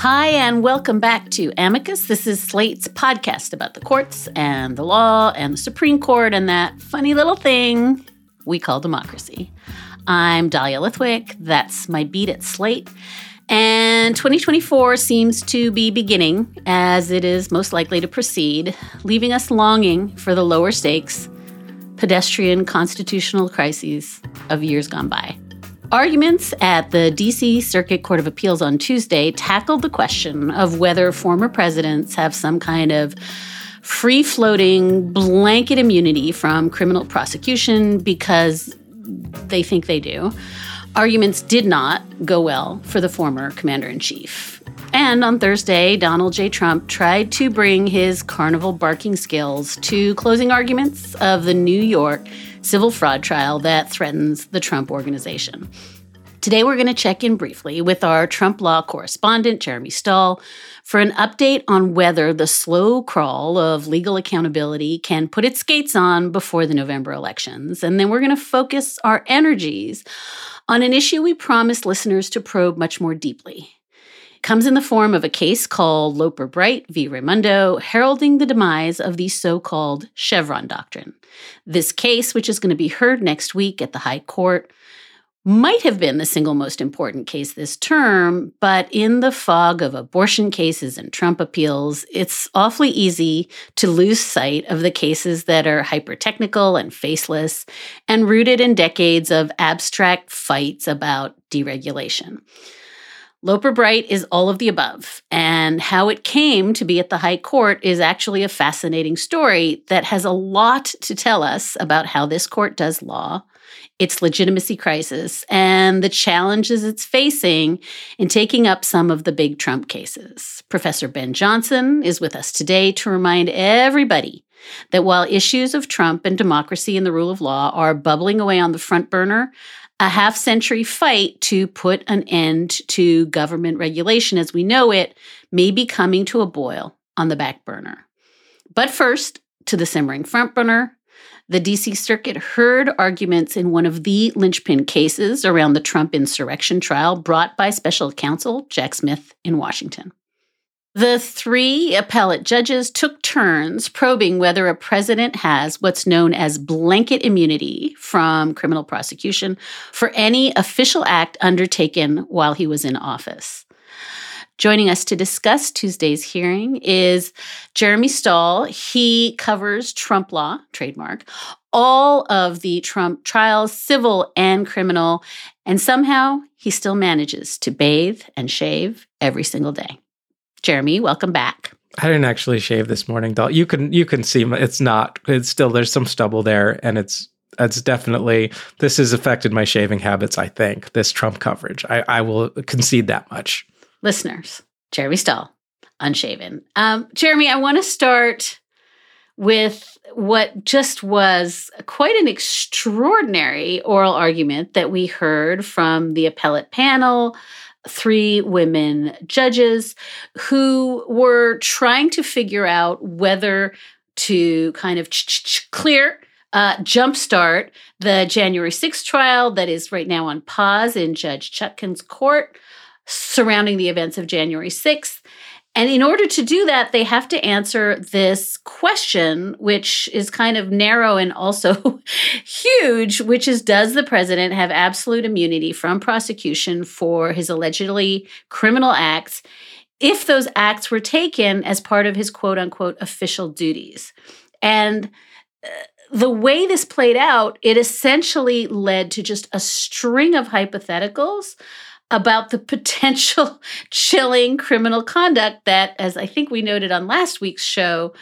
Hi, and welcome back to Amicus. This is Slate's podcast about the courts and the law and the Supreme Court and that funny little thing we call democracy. I'm Dahlia Lithwick. That's my beat at Slate. And 2024 seems to be beginning, as it is most likely to proceed, leaving us longing for the lower stakes, pedestrian constitutional crises of years gone by. Arguments at the D.C. Circuit Court of Appeals on Tuesday tackled the question of whether former presidents have some kind of free floating blanket immunity from criminal prosecution because they think they do. Arguments did not go well for the former commander in chief. And on Thursday, Donald J. Trump tried to bring his carnival barking skills to closing arguments of the New York civil fraud trial that threatens the Trump organization. Today, we're going to check in briefly with our Trump law correspondent, Jeremy Stahl, for an update on whether the slow crawl of legal accountability can put its skates on before the November elections. And then we're going to focus our energies on an issue we promised listeners to probe much more deeply comes in the form of a case called Loper Bright v. Raimondo, heralding the demise of the so called Chevron doctrine. This case, which is going to be heard next week at the High Court, might have been the single most important case this term, but in the fog of abortion cases and Trump appeals, it's awfully easy to lose sight of the cases that are hyper technical and faceless and rooted in decades of abstract fights about deregulation. Loper Bright is all of the above, and how it came to be at the High Court is actually a fascinating story that has a lot to tell us about how this court does law, its legitimacy crisis, and the challenges it's facing in taking up some of the big Trump cases. Professor Ben Johnson is with us today to remind everybody that while issues of Trump and democracy and the rule of law are bubbling away on the front burner, a half century fight to put an end to government regulation as we know it may be coming to a boil on the back burner. But first, to the simmering front burner, the DC Circuit heard arguments in one of the linchpin cases around the Trump insurrection trial brought by special counsel Jack Smith in Washington. The three appellate judges took turns probing whether a president has what's known as blanket immunity from criminal prosecution for any official act undertaken while he was in office. Joining us to discuss Tuesday's hearing is Jeremy Stahl. He covers Trump law, trademark, all of the Trump trials, civil and criminal, and somehow he still manages to bathe and shave every single day. Jeremy, welcome back. I didn't actually shave this morning, doll. You can you can see it's not. It's still there's some stubble there, and it's it's definitely this has affected my shaving habits. I think this Trump coverage. I, I will concede that much. Listeners, Jeremy Stahl, unshaven. Um, Jeremy, I want to start with what just was quite an extraordinary oral argument that we heard from the appellate panel three women judges who were trying to figure out whether to kind of clear uh, jumpstart the January 6th trial that is right now on pause in Judge Chutkan's court surrounding the events of January 6th and in order to do that, they have to answer this question, which is kind of narrow and also huge, which is Does the president have absolute immunity from prosecution for his allegedly criminal acts if those acts were taken as part of his quote unquote official duties? And uh, the way this played out, it essentially led to just a string of hypotheticals about the potential chilling criminal conduct that, as I think we noted on last week's show,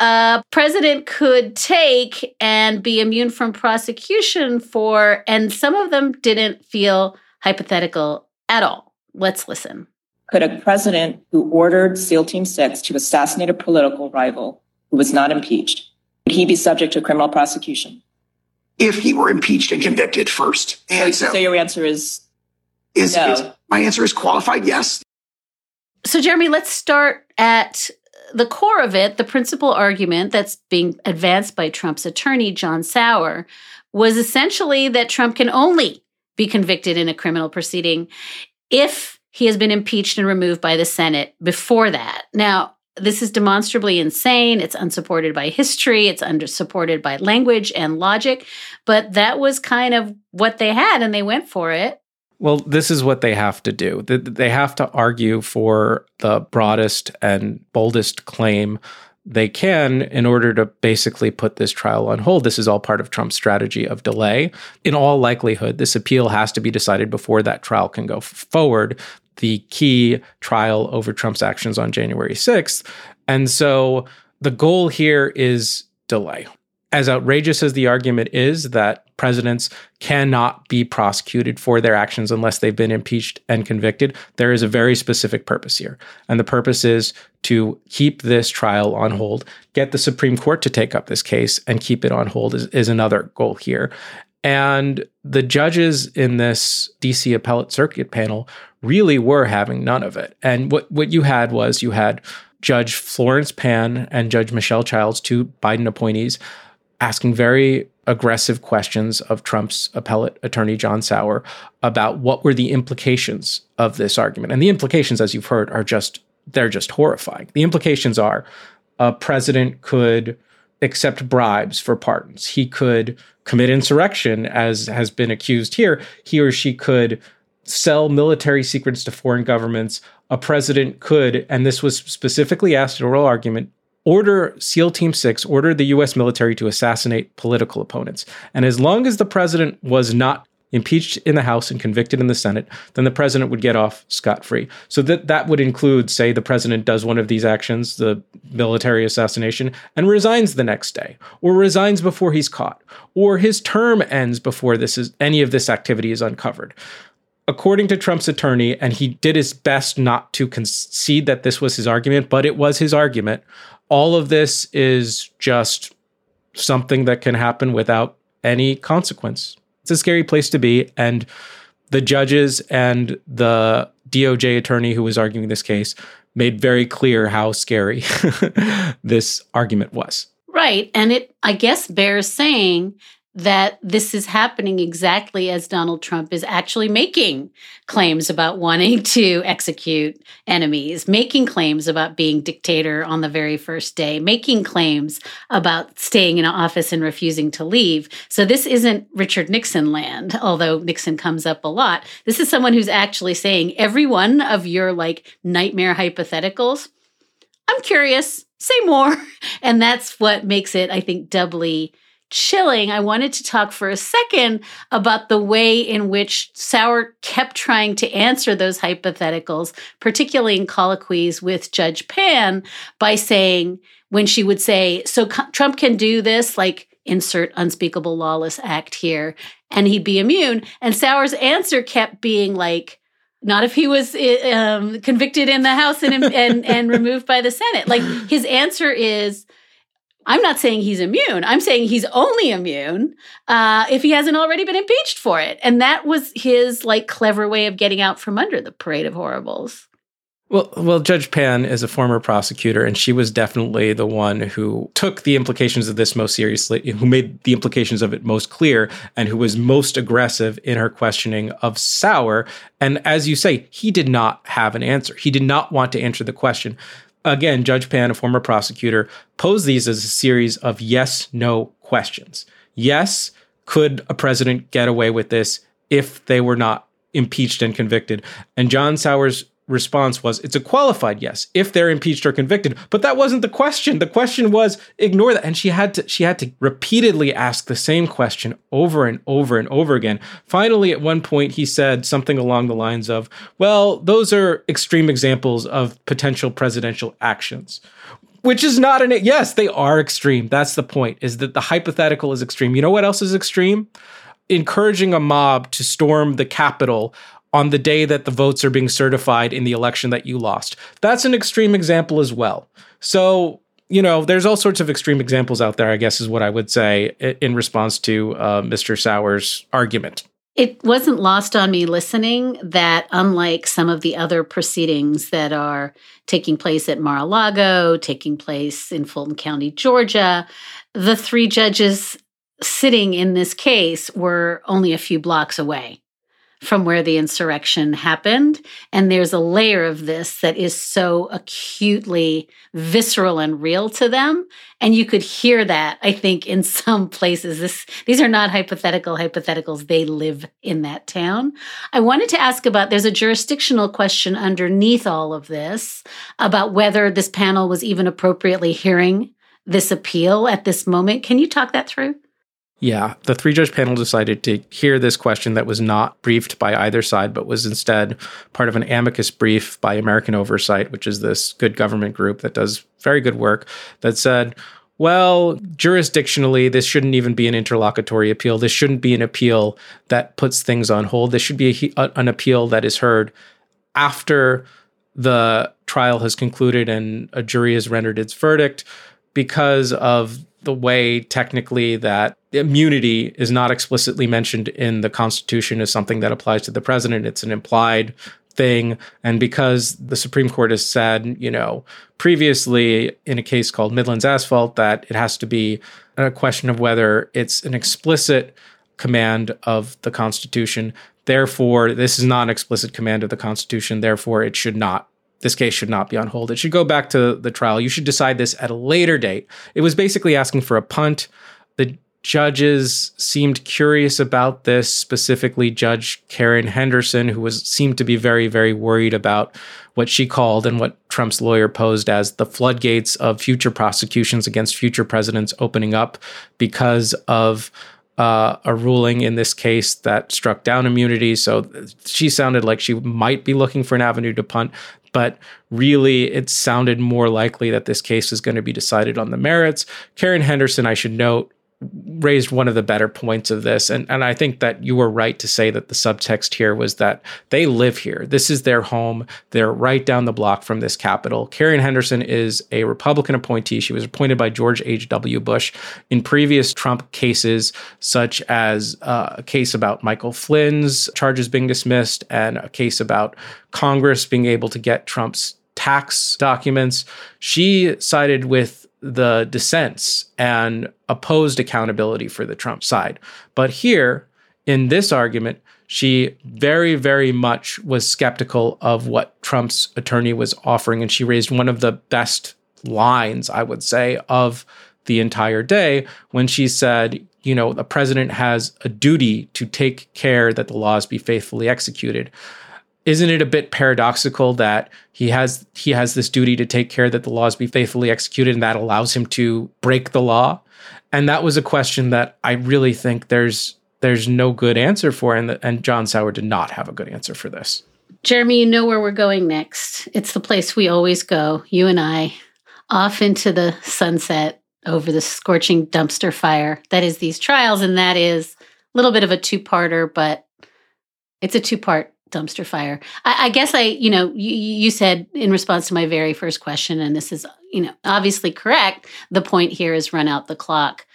a president could take and be immune from prosecution for, and some of them didn't feel hypothetical at all. Let's listen. Could a president who ordered SEAL Team 6 to assassinate a political rival who was not impeached, would he be subject to criminal prosecution? If he were impeached and convicted first. And so, so your answer is, is, no. is my answer is qualified yes. So, Jeremy, let's start at the core of it, the principal argument that's being advanced by Trump's attorney, John Sauer, was essentially that Trump can only be convicted in a criminal proceeding if he has been impeached and removed by the Senate before that. Now, this is demonstrably insane. It's unsupported by history. It's unsupported by language and logic. But that was kind of what they had, and they went for it. Well, this is what they have to do. They have to argue for the broadest and boldest claim they can in order to basically put this trial on hold. This is all part of Trump's strategy of delay. In all likelihood, this appeal has to be decided before that trial can go forward. The key trial over Trump's actions on January 6th. And so the goal here is delay as outrageous as the argument is that presidents cannot be prosecuted for their actions unless they've been impeached and convicted, there is a very specific purpose here. And the purpose is to keep this trial on hold, get the Supreme Court to take up this case and keep it on hold is, is another goal here. And the judges in this DC appellate circuit panel really were having none of it. And what, what you had was you had Judge Florence Pan and Judge Michelle Childs, two Biden appointees, asking very aggressive questions of Trump's appellate attorney, John Sauer, about what were the implications of this argument. And the implications, as you've heard, are just, they're just horrifying. The implications are a president could accept bribes for pardons. He could commit insurrection, as has been accused here. He or she could sell military secrets to foreign governments. A president could, and this was specifically asked in oral argument, order SEAL Team 6, ordered the US military to assassinate political opponents. And as long as the president was not impeached in the House and convicted in the Senate, then the president would get off scot free. So that that would include, say, the president does one of these actions, the military assassination, and resigns the next day, or resigns before he's caught, or his term ends before this is any of this activity is uncovered. According to Trump's attorney, and he did his best not to concede that this was his argument, but it was his argument all of this is just something that can happen without any consequence. It's a scary place to be. And the judges and the DOJ attorney who was arguing this case made very clear how scary this argument was. Right. And it, I guess, bears saying that this is happening exactly as Donald Trump is actually making claims about wanting to execute enemies, making claims about being dictator on the very first day, making claims about staying in office and refusing to leave. So this isn't Richard Nixon land, although Nixon comes up a lot. This is someone who's actually saying every one of your like nightmare hypotheticals. I'm curious, say more. And that's what makes it, I think, doubly chilling, I wanted to talk for a second about the way in which Sauer kept trying to answer those hypotheticals, particularly in colloquies with Judge Pan, by saying, when she would say, So Trump can do this, like insert unspeakable lawless act here, and he'd be immune. And Sauer's answer kept being like, not if he was um, convicted in the House and, and and removed by the Senate. Like his answer is, I'm not saying he's immune. I'm saying he's only immune uh, if he hasn't already been impeached for it. And that was his like clever way of getting out from under the parade of horribles. Well, well, Judge Pan is a former prosecutor, and she was definitely the one who took the implications of this most seriously, who made the implications of it most clear, and who was most aggressive in her questioning of Sauer. And as you say, he did not have an answer. He did not want to answer the question again, Judge Pan, a former prosecutor, posed these as a series of yes no questions. Yes, could a president get away with this if they were not impeached and convicted? And John Sauer's response was it's a qualified yes if they're impeached or convicted. But that wasn't the question. The question was ignore that. And she had to she had to repeatedly ask the same question over and over and over again. Finally at one point he said something along the lines of well those are extreme examples of potential presidential actions which is not an yes they are extreme. That's the point is that the hypothetical is extreme. You know what else is extreme? Encouraging a mob to storm the capitol on the day that the votes are being certified in the election that you lost. That's an extreme example as well. So you know there's all sorts of extreme examples out there i guess is what i would say in response to uh, mr sauer's argument. It wasn't lost on me listening that unlike some of the other proceedings that are taking place at Mar-a-Lago, taking place in Fulton County, Georgia, the three judges sitting in this case were only a few blocks away from where the insurrection happened. And there's a layer of this that is so acutely visceral and real to them. And you could hear that, I think, in some places. This, these are not hypothetical hypotheticals. They live in that town. I wanted to ask about there's a jurisdictional question underneath all of this about whether this panel was even appropriately hearing this appeal at this moment. Can you talk that through? Yeah, the three judge panel decided to hear this question that was not briefed by either side, but was instead part of an amicus brief by American Oversight, which is this good government group that does very good work, that said, well, jurisdictionally, this shouldn't even be an interlocutory appeal. This shouldn't be an appeal that puts things on hold. This should be a, an appeal that is heard after the trial has concluded and a jury has rendered its verdict because of the way technically that immunity is not explicitly mentioned in the Constitution as something that applies to the president. It's an implied thing. And because the Supreme Court has said, you know, previously in a case called Midlands Asphalt, that it has to be a question of whether it's an explicit command of the Constitution. Therefore, this is not an explicit command of the Constitution. Therefore, it should not this case should not be on hold. It should go back to the trial. You should decide this at a later date. It was basically asking for a punt. The judges seemed curious about this, specifically Judge Karen Henderson, who was seemed to be very, very worried about what she called and what Trump's lawyer posed as the floodgates of future prosecutions against future presidents opening up because of uh, a ruling in this case that struck down immunity. So she sounded like she might be looking for an avenue to punt but really it sounded more likely that this case is going to be decided on the merits. Karen Henderson, I should note, raised one of the better points of this and and I think that you were right to say that the subtext here was that they live here. This is their home. They're right down the block from this capitol. Karen Henderson is a Republican appointee. She was appointed by George H.W. Bush in previous Trump cases such as uh, a case about Michael Flynn's charges being dismissed and a case about Congress being able to get Trump's tax documents. She sided with the dissents and opposed accountability for the Trump side. But here, in this argument, she very, very much was skeptical of what Trump's attorney was offering. And she raised one of the best lines, I would say, of the entire day when she said, you know, the president has a duty to take care that the laws be faithfully executed isn't it a bit paradoxical that he has he has this duty to take care that the laws be faithfully executed and that allows him to break the law? And that was a question that i really think there's there's no good answer for and the, and john sauer did not have a good answer for this. Jeremy you know where we're going next. It's the place we always go you and i off into the sunset over the scorching dumpster fire. That is these trials and that is a little bit of a two-parter but it's a two-part dumpster fire. I, I, guess I, you know, you, you said in response to my very first question, and this is, you know, obviously correct. The point here is run out the clock.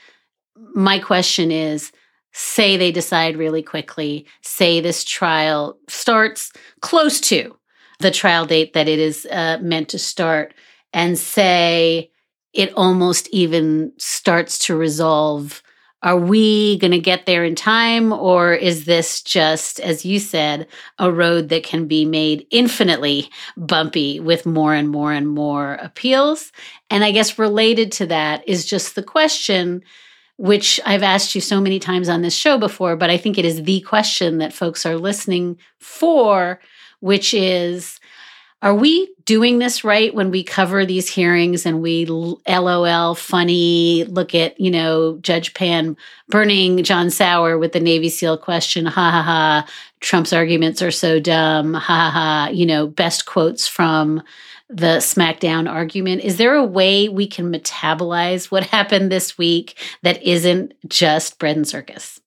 My question is say they decide really quickly, say this trial starts close to the trial date that it is uh, meant to start, and say it almost even starts to resolve are we going to get there in time? Or is this just, as you said, a road that can be made infinitely bumpy with more and more and more appeals? And I guess related to that is just the question, which I've asked you so many times on this show before, but I think it is the question that folks are listening for, which is, are we doing this right when we cover these hearings and we lol funny look at you know judge pan burning john sauer with the navy seal question ha ha ha. Trump's arguments are so dumb ha ha ha. You know best quotes from the smackdown argument. Is there a way we can metabolize what happened this week that isn't just bread and circus?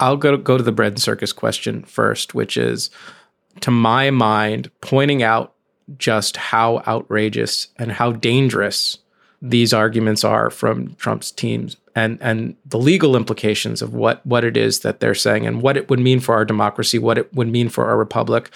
I'll go to, go to the bread and circus question first which is to my mind, pointing out just how outrageous and how dangerous these arguments are from Trump's teams and and the legal implications of what what it is that they're saying and what it would mean for our democracy, what it would mean for our republic.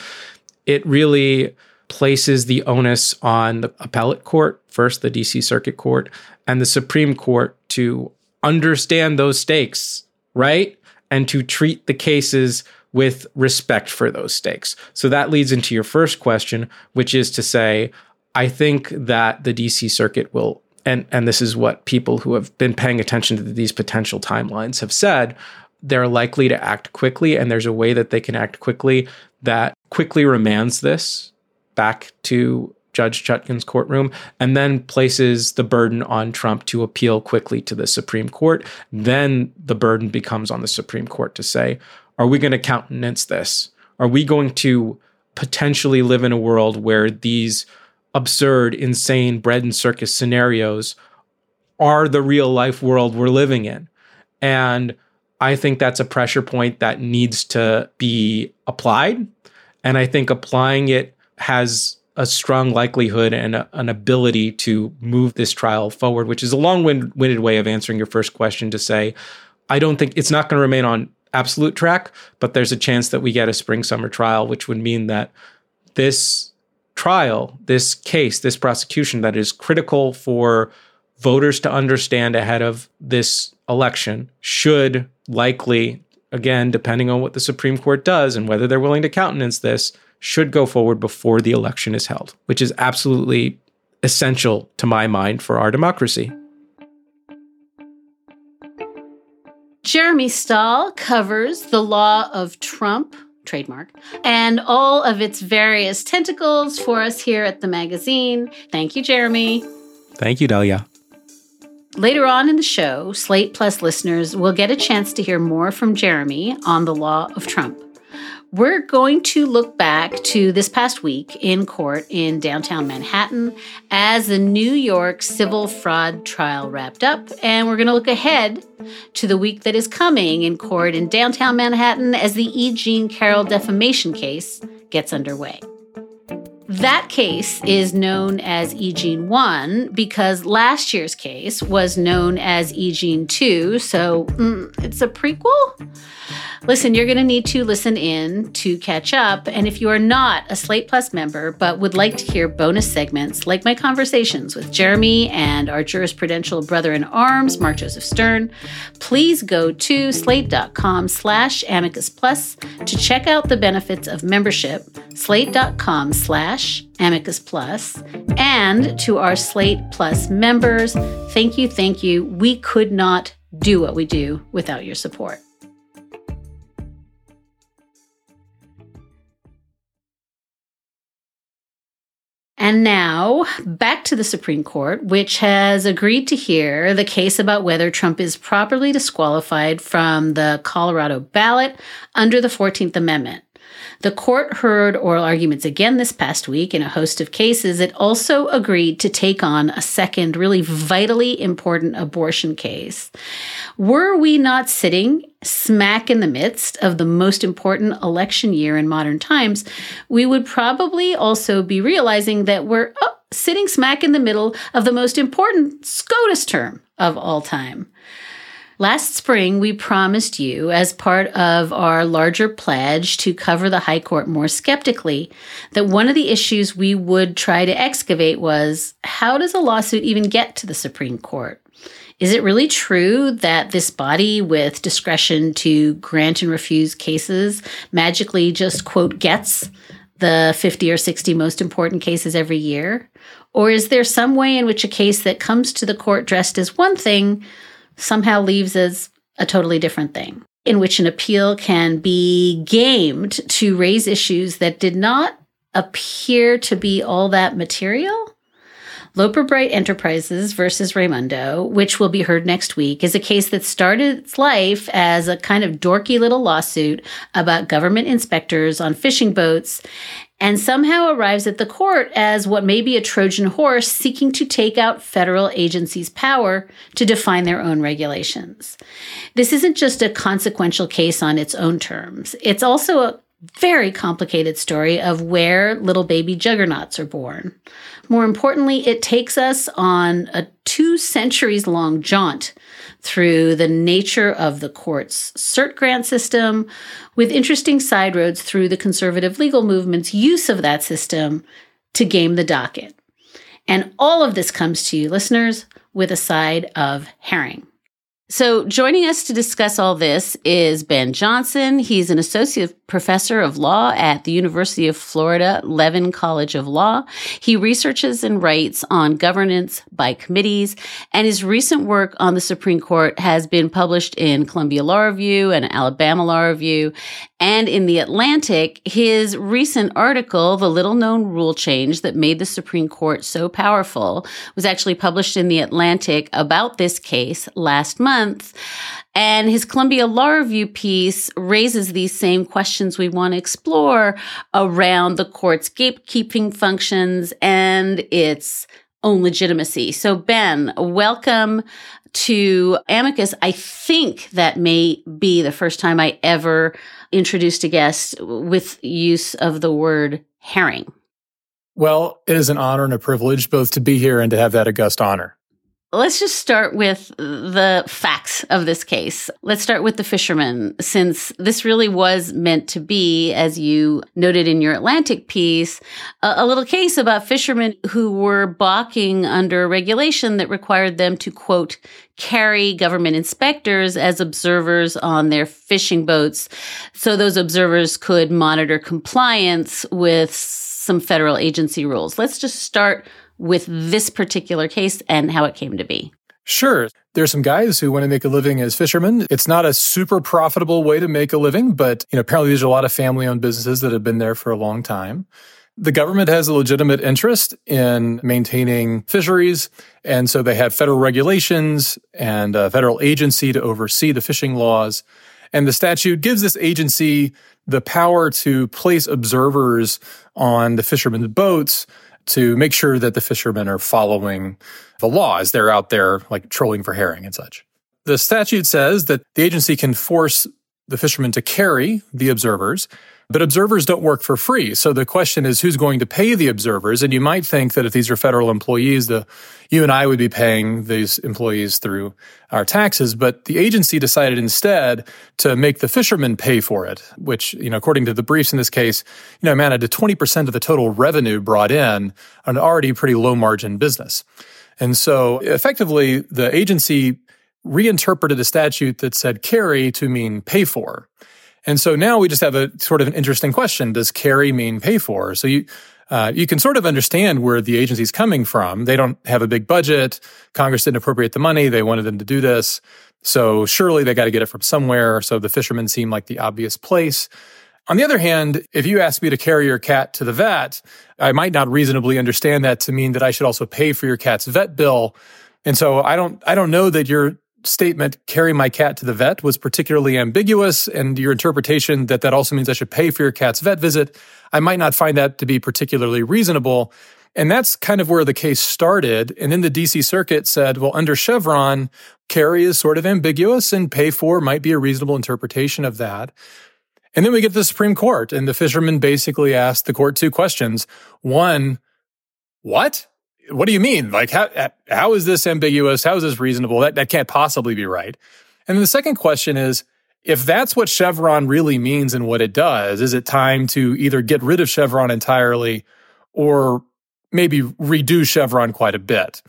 It really places the onus on the appellate court, first the DC Circuit Court, and the Supreme Court to understand those stakes, right? And to treat the cases with respect for those stakes. So that leads into your first question, which is to say, I think that the DC circuit will, and, and this is what people who have been paying attention to these potential timelines have said, they're likely to act quickly. And there's a way that they can act quickly that quickly remands this back to Judge Chutkan's courtroom and then places the burden on Trump to appeal quickly to the Supreme Court. Then the burden becomes on the Supreme Court to say, are we going to countenance this? Are we going to potentially live in a world where these absurd, insane bread and circus scenarios are the real life world we're living in? And I think that's a pressure point that needs to be applied. And I think applying it has a strong likelihood and a, an ability to move this trial forward, which is a long winded way of answering your first question to say, I don't think it's not going to remain on absolute track, but there's a chance that we get a spring summer trial, which would mean that this trial, this case, this prosecution that is critical for voters to understand ahead of this election should likely, again, depending on what the Supreme Court does and whether they're willing to countenance this, should go forward before the election is held, which is absolutely essential to my mind for our democracy. Jeremy Stahl covers the law of Trump, trademark, and all of its various tentacles for us here at the magazine. Thank you, Jeremy. Thank you, Dahlia. Later on in the show, Slate Plus listeners will get a chance to hear more from Jeremy on the law of Trump. We're going to look back to this past week in court in downtown Manhattan as the New York civil fraud trial wrapped up, and we're going to look ahead to the week that is coming in court in downtown Manhattan as the E. Jean Carroll defamation case gets underway. That case is known as E. Jean 1 because last year's case was known as E. Jean 2, so mm, it's a prequel? Listen, you're going to need to listen in to catch up. And if you are not a Slate Plus member, but would like to hear bonus segments like my conversations with Jeremy and our jurisprudential brother in arms, Mark Joseph Stern, please go to slate.com slash amicus plus to check out the benefits of membership, slate.com slash amicus plus, and to our Slate Plus members, thank you, thank you. We could not do what we do without your support. And now back to the Supreme Court, which has agreed to hear the case about whether Trump is properly disqualified from the Colorado ballot under the 14th Amendment. The court heard oral arguments again this past week in a host of cases. It also agreed to take on a second, really vitally important abortion case. Were we not sitting smack in the midst of the most important election year in modern times, we would probably also be realizing that we're oh, sitting smack in the middle of the most important SCOTUS term of all time. Last spring, we promised you, as part of our larger pledge to cover the High Court more skeptically, that one of the issues we would try to excavate was how does a lawsuit even get to the Supreme Court? Is it really true that this body with discretion to grant and refuse cases magically just, quote, gets the 50 or 60 most important cases every year? Or is there some way in which a case that comes to the court dressed as one thing somehow leaves as a totally different thing, in which an appeal can be gamed to raise issues that did not appear to be all that material. Loper Bright Enterprises versus Raimondo, which will be heard next week, is a case that started its life as a kind of dorky little lawsuit about government inspectors on fishing boats and somehow arrives at the court as what may be a Trojan horse seeking to take out federal agencies' power to define their own regulations. This isn't just a consequential case on its own terms, it's also a very complicated story of where little baby juggernauts are born. More importantly, it takes us on a two centuries long jaunt through the nature of the court's cert grant system, with interesting side roads through the conservative legal movement's use of that system to game the docket. And all of this comes to you, listeners, with a side of herring. So, joining us to discuss all this is Ben Johnson. He's an associate professor of law at the University of Florida Levin College of Law. He researches and writes on governance by committees, and his recent work on the Supreme Court has been published in Columbia Law Review and Alabama Law Review. And in The Atlantic, his recent article, The Little Known Rule Change That Made the Supreme Court So Powerful, was actually published in The Atlantic about this case last month. And his Columbia Law Review piece raises these same questions we want to explore around the court's gatekeeping functions and its own legitimacy. So, Ben, welcome to Amicus. I think that may be the first time I ever introduced a guest with use of the word herring. Well, it is an honor and a privilege both to be here and to have that august honor. Let's just start with the facts of this case. Let's start with the fishermen, since this really was meant to be, as you noted in your Atlantic piece, a, a, little case about fishermen who were balking under a regulation that required them to, quote, carry government inspectors as observers on their fishing boats so those observers could monitor compliance with some federal agency rules. Let's just start with this particular case and how it came to be. Sure. There's some guys who want to make a living as fishermen. It's not a super profitable way to make a living, but you know, apparently there's a lot of family owned businesses that have been there for a long time. The government has a legitimate interest in maintaining fisheries. And so they have federal regulations and a federal agency to oversee the fishing laws. And the statute gives this agency the power to place observers on the fishermen's boats to make sure that the fishermen are following the law as they're out there like trolling for herring and such. The statute says that the agency can force the fishermen to carry the observers, but observers don't work for free. So the question is who's going to pay the observers? And you might think that if these are federal employees, the you and I would be paying these employees through our taxes, but the agency decided instead to make the fishermen pay for it, which, you know, according to the briefs in this case, you know, amounted to 20% of the total revenue brought in an already pretty low margin business. And so effectively the agency reinterpreted a statute that said carry to mean pay for. And so now we just have a sort of an interesting question. Does carry mean pay for? So you, uh, you can sort of understand where the agency's coming from. They don't have a big budget. Congress didn't appropriate the money. They wanted them to do this. So surely they got to get it from somewhere. So the fishermen seem like the obvious place. On the other hand, if you ask me to carry your cat to the vet, I might not reasonably understand that to mean that I should also pay for your cat's vet bill. And so I don't, I don't know that you're statement, carry my cat to the vet, was particularly ambiguous, and your interpretation that that also means I should pay for your cat's vet visit, I might not find that to be particularly reasonable. And that's kind of where the case started. And then the DC Circuit said, well, under Chevron, carry is sort of ambiguous, and pay for might be a reasonable interpretation of that. And then we get to the Supreme Court, and the fishermen basically asked the court two questions. One, what? What do you mean? Like, how, how is this ambiguous? How is this reasonable? That, that can't possibly be right. And the second question is, if that's what Chevron really means and what it does, is it time to either get rid of Chevron entirely or maybe redo Chevron quite a bit?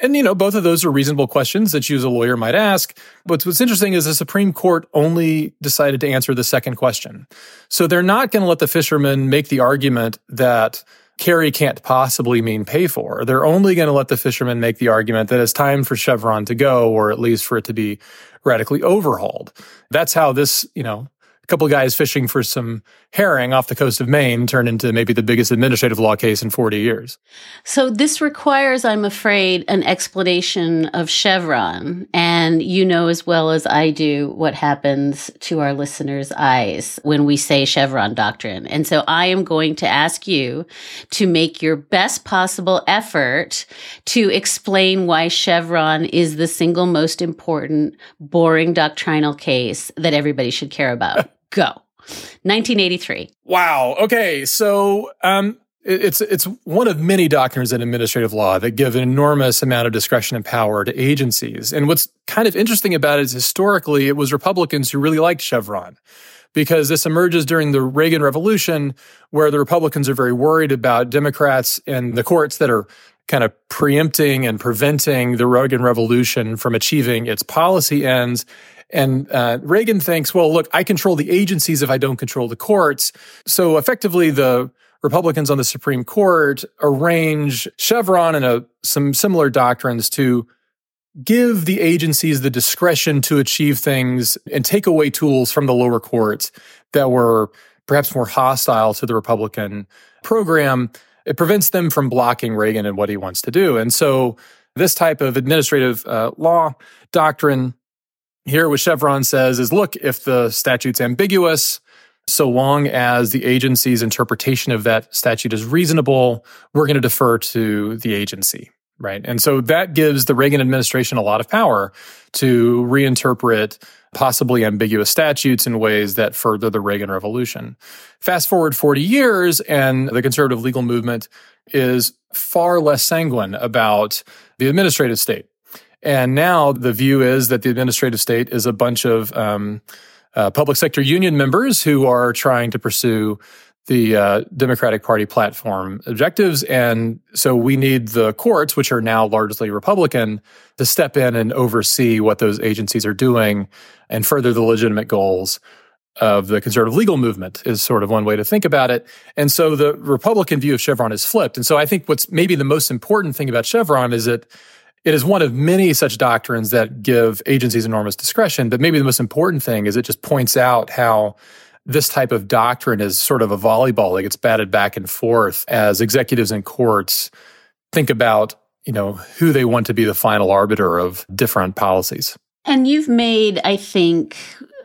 And, you know, both of those are reasonable questions that you as a lawyer might ask. But what's interesting is the Supreme Court only decided to answer the second question. So they're not going to let the fishermen make the argument that carry can't possibly mean pay for. They're only going to let the fishermen make the argument that it's time for Chevron to go, or at least for it to be radically overhauled. That's how this, you know, couple guys fishing for some herring off the coast of Maine turned into maybe the biggest administrative law case in 40 years. So this requires, I'm afraid, an explanation of Chevron. And you know as well as I do what happens to our listeners' eyes when we say Chevron doctrine. And so I am going to ask you to make your best possible effort to explain why Chevron is the single most important, boring doctrinal case that everybody should care about. Go. 1983. Wow. Okay. So, um, it's it's one of many doctrines in administrative law that give an enormous amount of discretion and power to agencies. And what's kind of interesting about it is historically it was Republicans who really liked Chevron because this emerges during the Reagan Revolution where the Republicans are very worried about Democrats and the courts that are kind of preempting and preventing the Reagan Revolution from achieving its policy ends. And uh, Reagan thinks, well, look, I control the agencies if I don't control the courts. So effectively, the Republicans on the Supreme Court arrange Chevron and a, some similar doctrines to give the agencies the discretion to achieve things and take away tools from the lower courts that were perhaps more hostile to the Republican program. It prevents them from blocking Reagan and what he wants to do. And so this type of administrative uh, law doctrine here what Chevron says is look, if the statute's ambiguous, so long as the agency's interpretation of that statute is reasonable, we're going to defer to the agency. Right. And so that gives the Reagan administration a lot of power to reinterpret possibly ambiguous statutes in ways that further the Reagan Revolution. Fast forward 40 years, and the conservative legal movement is far less sanguine about the administrative state. And now the view is that the administrative state is a bunch of um, uh, public sector union members who are trying to pursue the uh, Democratic Party platform objectives. And so we need the courts, which are now largely Republican, to step in and oversee what those agencies are doing and further the legitimate goals of the conservative legal movement is sort of one way to think about it. And so the Republican view of Chevron is flipped. And so I think what's maybe the most important thing about Chevron is that it is one of many such doctrines that give agencies enormous discretion. But maybe the most important thing is it just points out how this type of doctrine is sort of a volleyball that gets batted back and forth as executives and courts think about, you know, who they want to be the final arbiter of different policies. And you've made, I think,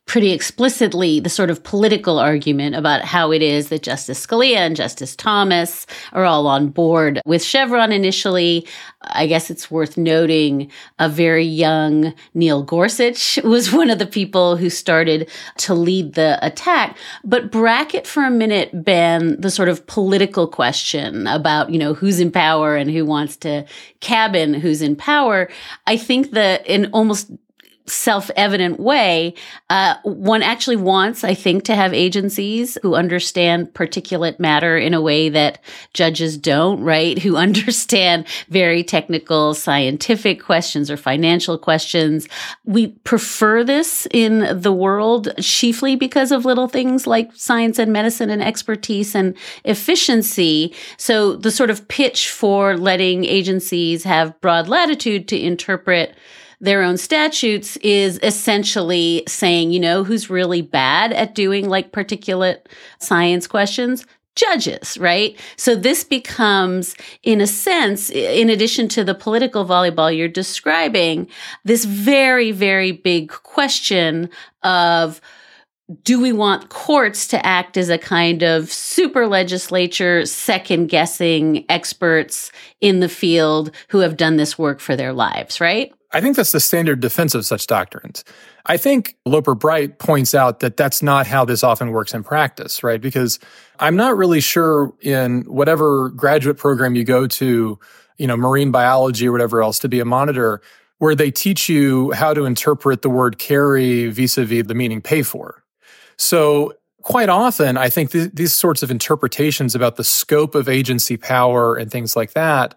pretty explicitly the sort of political argument about how it is that Justice Scalia and Justice Thomas are all on board with Chevron initially. I guess it's worth noting a very young Neil Gorsuch was one of the people who started to lead the attack. But bracket for a minute, Ben, the sort of political question about, you know, who's in power and who wants to cabin who's in power. I think that in almost self-evident way, uh, one actually wants, I think, to have agencies who understand particulate matter in a way that judges don't, right? Who understand very technical scientific questions or financial questions. We prefer this in the world chiefly because of little things like science and medicine and expertise and efficiency. So the sort of pitch for letting agencies have broad latitude to interpret their own statutes is essentially saying, you know, who's really bad at doing like particulate science questions? Judges, right? So this becomes, in a sense, in addition to the political volleyball you're describing, this very, very big question of, do we want courts to act as a kind of super legislature, second guessing experts in the field who have done this work for their lives, right? I think that's the standard defense of such doctrines. I think Loper Bright points out that that's not how this often works in practice, right? Because I'm not really sure in whatever graduate program you go to, you know, marine biology or whatever else to be a monitor, where they teach you how to interpret the word carry vis-a-vis the meaning pay for. So quite often, I think th- these sorts of interpretations about the scope of agency power and things like that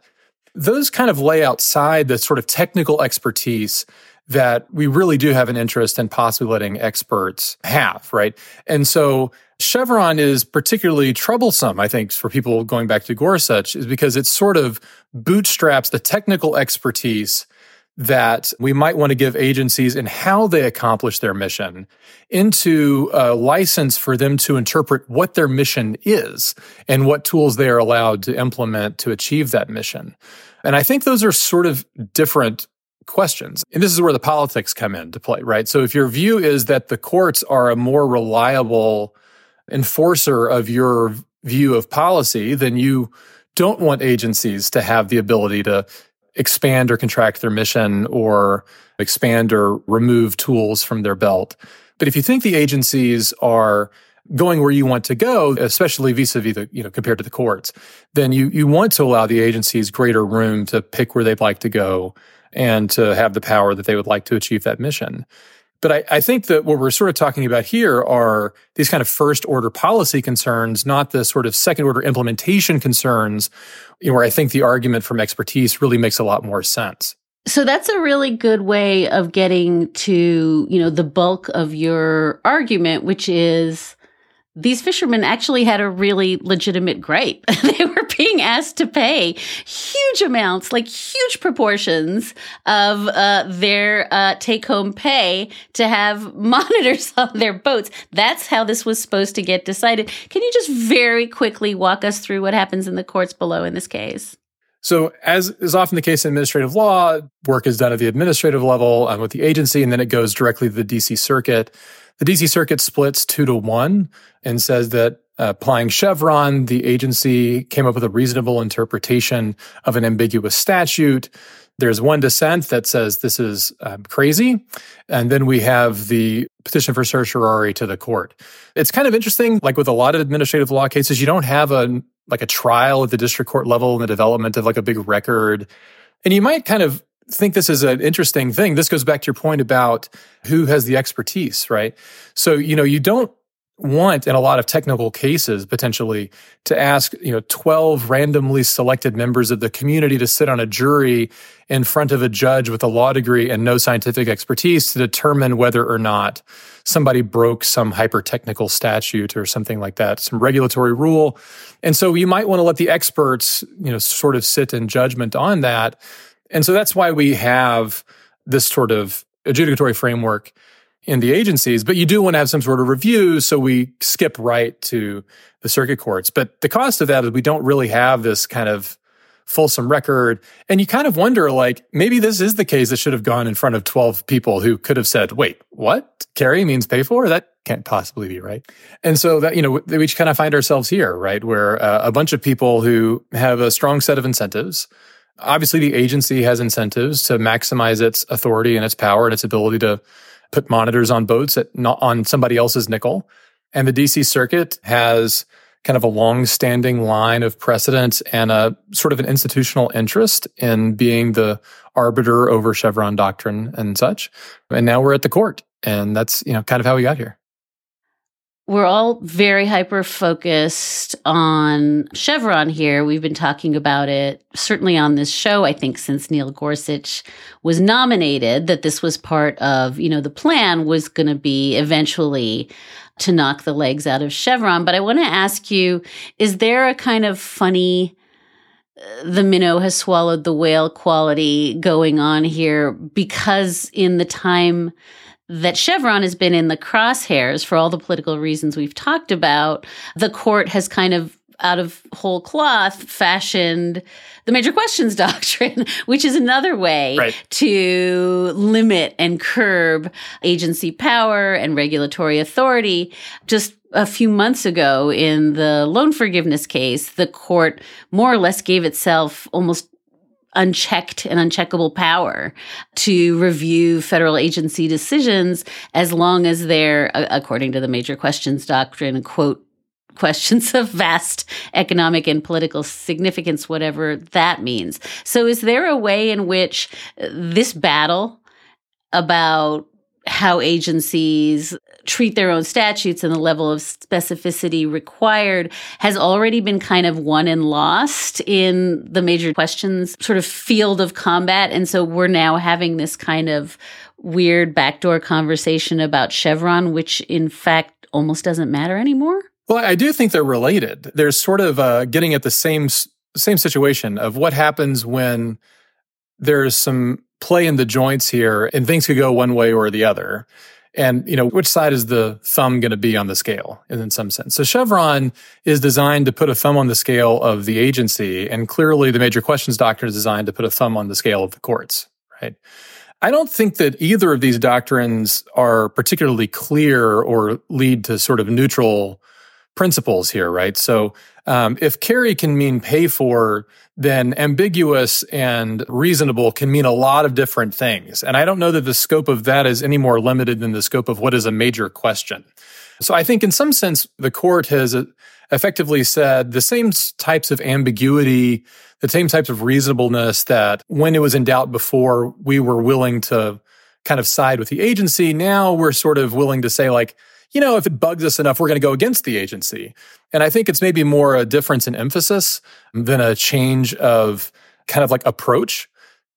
those kind of lay outside the sort of technical expertise that we really do have an interest in possibly letting experts have, right? And so Chevron is particularly troublesome, I think, for people going back to Gorsuch, is because it sort of bootstraps the technical expertise that we might want to give agencies and how they accomplish their mission into a license for them to interpret what their mission is and what tools they are allowed to implement to achieve that mission. And I think those are sort of different questions. And this is where the politics come into play, right? So if your view is that the courts are a more reliable enforcer of your view of policy, then you don't want agencies to have the ability to expand or contract their mission or expand or remove tools from their belt. But if you think the agencies are going where you want to go, especially vis-a-vis the, you know, compared to the courts, then you, you want to allow the agencies greater room to pick where they'd like to go and to have the power that they would like to achieve that mission. But I, I, think that what we're sort of talking about here are these kind of first order policy concerns, not the sort of second order implementation concerns, you know, where I think the argument from expertise really makes a lot more sense. So that's a really good way of getting to, you know, the bulk of your argument, which is these fishermen actually had a really legitimate gripe. they were being asked to pay huge amounts, like huge proportions of uh, their uh, take home pay to have monitors on their boats. That's how this was supposed to get decided. Can you just very quickly walk us through what happens in the courts below in this case? So, as is often the case in administrative law, work is done at the administrative level with the agency, and then it goes directly to the DC Circuit. The DC Circuit splits two to one and says that uh, applying Chevron, the agency came up with a reasonable interpretation of an ambiguous statute. There's one dissent that says this is um, crazy. And then we have the petition for certiorari to the court. It's kind of interesting. Like with a lot of administrative law cases, you don't have a like a trial at the district court level and the development of like a big record. And you might kind of think this is an interesting thing. This goes back to your point about who has the expertise, right? So, you know, you don't want in a lot of technical cases potentially to ask, you know, 12 randomly selected members of the community to sit on a jury in front of a judge with a law degree and no scientific expertise to determine whether or not somebody broke some hyper technical statute or something like that, some regulatory rule. And so you might want to let the experts, you know, sort of sit in judgment on that and so that's why we have this sort of adjudicatory framework in the agencies, but you do want to have some sort of review. So we skip right to the circuit courts. But the cost of that is we don't really have this kind of fulsome record. And you kind of wonder, like, maybe this is the case that should have gone in front of 12 people who could have said, wait, what? Carry means pay for? That can't possibly be right. And so that, you know, we kind of find ourselves here, right? Where uh, a bunch of people who have a strong set of incentives, Obviously, the agency has incentives to maximize its authority and its power and its ability to put monitors on boats at not on somebody else's nickel. And the DC Circuit has kind of a long-standing line of precedent and a sort of an institutional interest in being the arbiter over Chevron doctrine and such. And now we're at the court, and that's you know kind of how we got here we're all very hyper focused on Chevron here. We've been talking about it certainly on this show, I think, since Neil Gorsuch was nominated, that this was part of, you know, the plan was going to be eventually to knock the legs out of Chevron. But I want to ask you is there a kind of funny, uh, the minnow has swallowed the whale quality going on here because in the time that Chevron has been in the crosshairs for all the political reasons we've talked about. The court has kind of out of whole cloth fashioned the major questions doctrine, which is another way right. to limit and curb agency power and regulatory authority. Just a few months ago in the loan forgiveness case, the court more or less gave itself almost unchecked and uncheckable power to review federal agency decisions as long as they're, according to the major questions doctrine, quote, questions of vast economic and political significance, whatever that means. So, is there a way in which this battle about how agencies treat their own statutes and the level of specificity required has already been kind of won and lost in the major questions sort of field of combat. And so we're now having this kind of weird backdoor conversation about Chevron, which in fact almost doesn't matter anymore. Well, I do think they're related. They're sort of uh, getting at the same same situation of what happens when there's some play in the joints here and things could go one way or the other. And, you know, which side is the thumb going to be on the scale in some sense? So Chevron is designed to put a thumb on the scale of the agency. And clearly the major questions doctrine is designed to put a thumb on the scale of the courts, right? I don't think that either of these doctrines are particularly clear or lead to sort of neutral principles here, right? So um, if carry can mean pay for, then ambiguous and reasonable can mean a lot of different things. And I don't know that the scope of that is any more limited than the scope of what is a major question. So I think in some sense, the court has uh, effectively said the same types of ambiguity, the same types of reasonableness that when it was in doubt before, we were willing to kind of side with the agency. Now we're sort of willing to say like, you know, if it bugs us enough, we're going to go against the agency. And I think it's maybe more a difference in emphasis than a change of kind of like approach.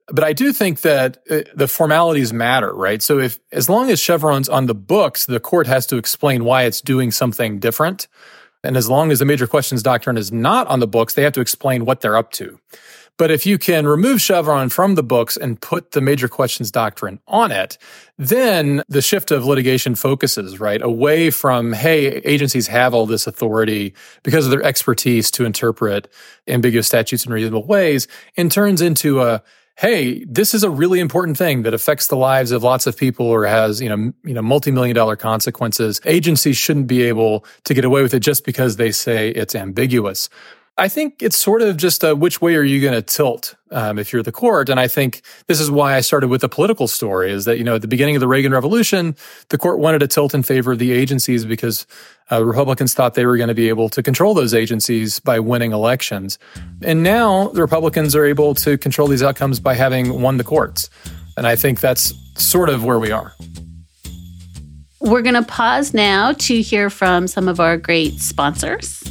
But I do think that uh, the formalities matter, right? So if, as long as Chevron's on the books, the court has to explain why it's doing something different. And as long as the major questions doctrine is not on the books, they have to explain what they're up to. But if you can remove Chevron from the books and put the major questions doctrine on it, then the shift of litigation focuses, right, away from, hey, agencies have all this authority because of their expertise to interpret ambiguous statutes in reasonable ways and turns into a, hey, this is a really important thing that affects the lives of lots of people or has, you know, you know, multi-million dollar consequences. Agencies shouldn't be able to get away with it just because they say it's ambiguous. I think it's sort of just a, which way are you going to tilt um, if you're the court? And I think this is why I started with the political story is that, you know, at the beginning of the Reagan Revolution, the court wanted to tilt in favor of the agencies because uh, Republicans thought they were going to be able to control those agencies by winning elections. And now the Republicans are able to control these outcomes by having won the courts. And I think that's sort of where we are. We're going to pause now to hear from some of our great sponsors.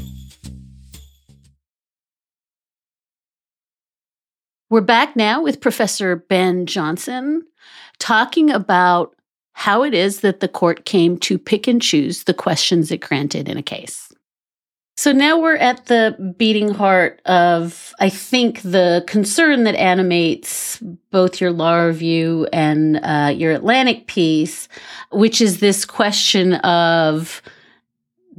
We're back now with Professor Ben Johnson talking about how it is that the court came to pick and choose the questions it granted in a case. So now we're at the beating heart of, I think, the concern that animates both your law review and uh, your Atlantic piece, which is this question of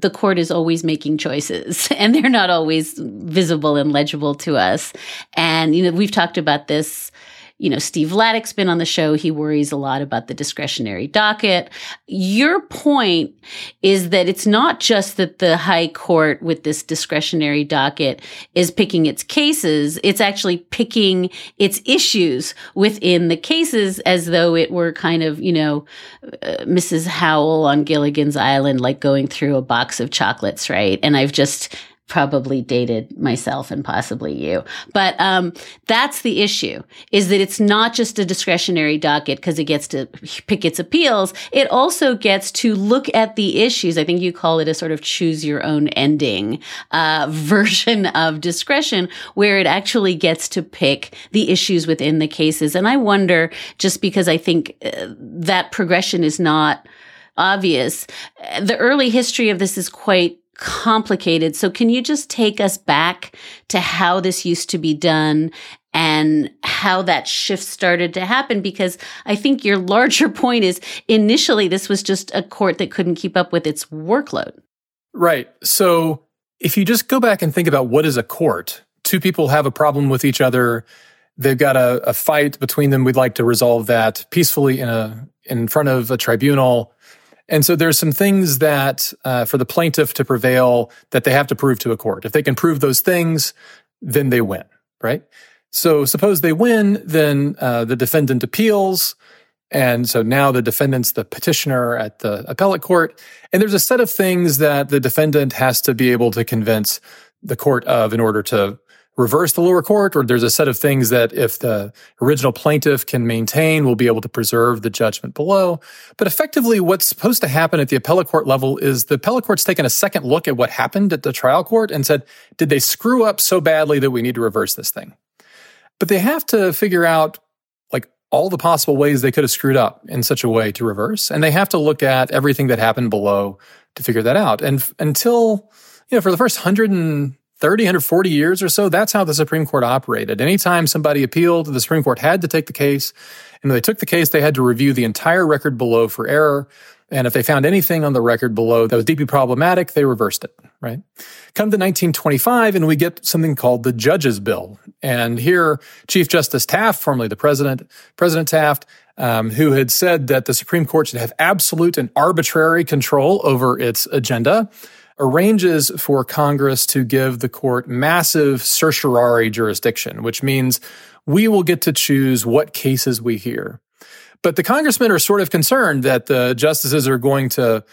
the court is always making choices and they're not always visible and legible to us. And, you know, we've talked about this you know, Steve Vladeck's been on the show. He worries a lot about the discretionary docket. Your point is that it's not just that the high court with this discretionary docket is picking its cases. It's actually picking its issues within the cases as though it were kind of, you know, uh, Mrs. Howell on Gilligan's Island, like going through a box of chocolates, right? And I've just probably dated myself and possibly you. But um, that's the issue is that it's not just a discretionary docket because it gets to pick its appeals. It also gets to look at the issues. I think you call it a sort of choose your own ending uh, version of discretion where it actually gets to pick the issues within the cases. And I wonder, just because I think uh, that progression is not obvious, the early history of this is quite complicated. So can you just take us back to how this used to be done and how that shift started to happen? Because I think your larger point is initially this was just a court that couldn't keep up with its workload. Right. So if you just go back and think about what is a court, two people have a problem with each other. They've got a, a fight between them. We'd like to resolve that peacefully in a in front of a tribunal and so there's some things that uh, for the plaintiff to prevail that they have to prove to a court. If they can prove those things, then they win, right? So suppose they win, then uh, the defendant appeals. And so now the defendant's the petitioner at the appellate court. And there's a set of things that the defendant has to be able to convince the court of in order to reverse the lower court, or there's a set of things that if the original plaintiff can maintain, we'll be able to preserve the judgment below. But effectively, what's supposed to happen at the appellate court level is the appellate court's taken a second look at what happened at the trial court and said, did they screw up so badly that we need to reverse this thing? But they have to figure out like all the possible ways they could have screwed up in such a way to reverse. And they have to look at everything that happened below to figure that out. And f- until, you know, for the first hundred and 130, 140 years or so, that's how the Supreme Court operated. Anytime somebody appealed, the Supreme Court had to take the case. And when they took the case, they had to review the entire record below for error. And if they found anything on the record below that was deeply problematic, they reversed it, right? Come to 1925, and we get something called the Judges Bill. And here, Chief Justice Taft, formerly the president, President Taft, um, who had said that the Supreme Court should have absolute and arbitrary control over its agenda, arranges for Congress to give the court massive certiorari jurisdiction, which means we will get to choose what cases we hear. But the congressmen are sort of concerned that the justices are going to